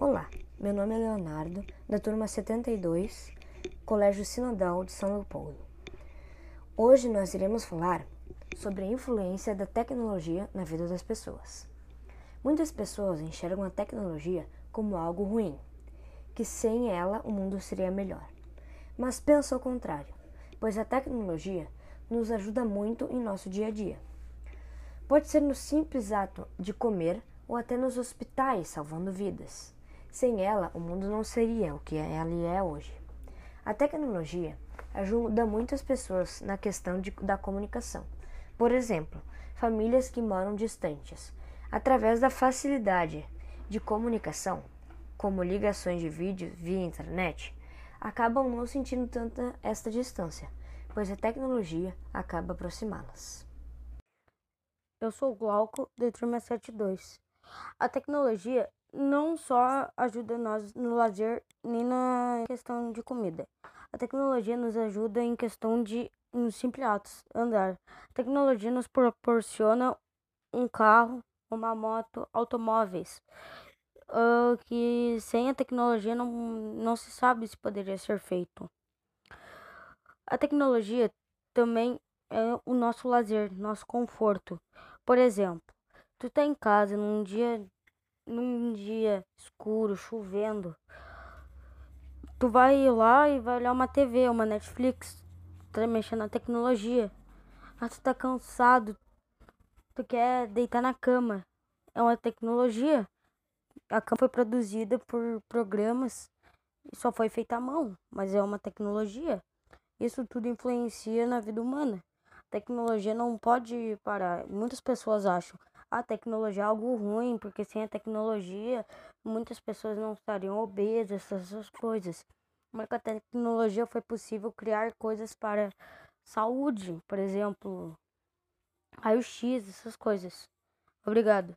Olá, meu nome é Leonardo, da turma 72, Colégio Sinodal de São Leopoldo. Hoje nós iremos falar sobre a influência da tecnologia na vida das pessoas. Muitas pessoas enxergam a tecnologia como algo ruim, que sem ela o mundo seria melhor. Mas penso ao contrário, pois a tecnologia nos ajuda muito em nosso dia a dia. Pode ser no simples ato de comer ou até nos hospitais salvando vidas. Sem ela, o mundo não seria o que ela é hoje. A tecnologia ajuda muitas pessoas na questão de, da comunicação. Por exemplo, famílias que moram distantes. Através da facilidade de comunicação, como ligações de vídeo via internet, acabam não sentindo tanta esta distância, pois a tecnologia acaba aproximá-las. Eu sou o Glauco, de turma 72. A tecnologia não só ajuda nós no lazer nem na questão de comida. A tecnologia nos ajuda em questão de nos simples atos, andar. A tecnologia nos proporciona um carro, uma moto, automóveis. Uh, que sem a tecnologia não, não se sabe se poderia ser feito. A tecnologia também é o nosso lazer, nosso conforto. Por exemplo, tu tá em casa num dia num dia escuro, chovendo, tu vai lá e vai olhar uma TV, uma Netflix, tá mexendo na tecnologia. Mas tu tá cansado, tu quer deitar na cama. É uma tecnologia. A cama foi produzida por programas e só foi feita à mão, mas é uma tecnologia. Isso tudo influencia na vida humana. A tecnologia não pode parar. Muitas pessoas acham, a tecnologia é algo ruim, porque sem a tecnologia muitas pessoas não estariam obesas, essas coisas. Mas com a tecnologia foi possível criar coisas para saúde, por exemplo, raio-x, essas coisas. Obrigado.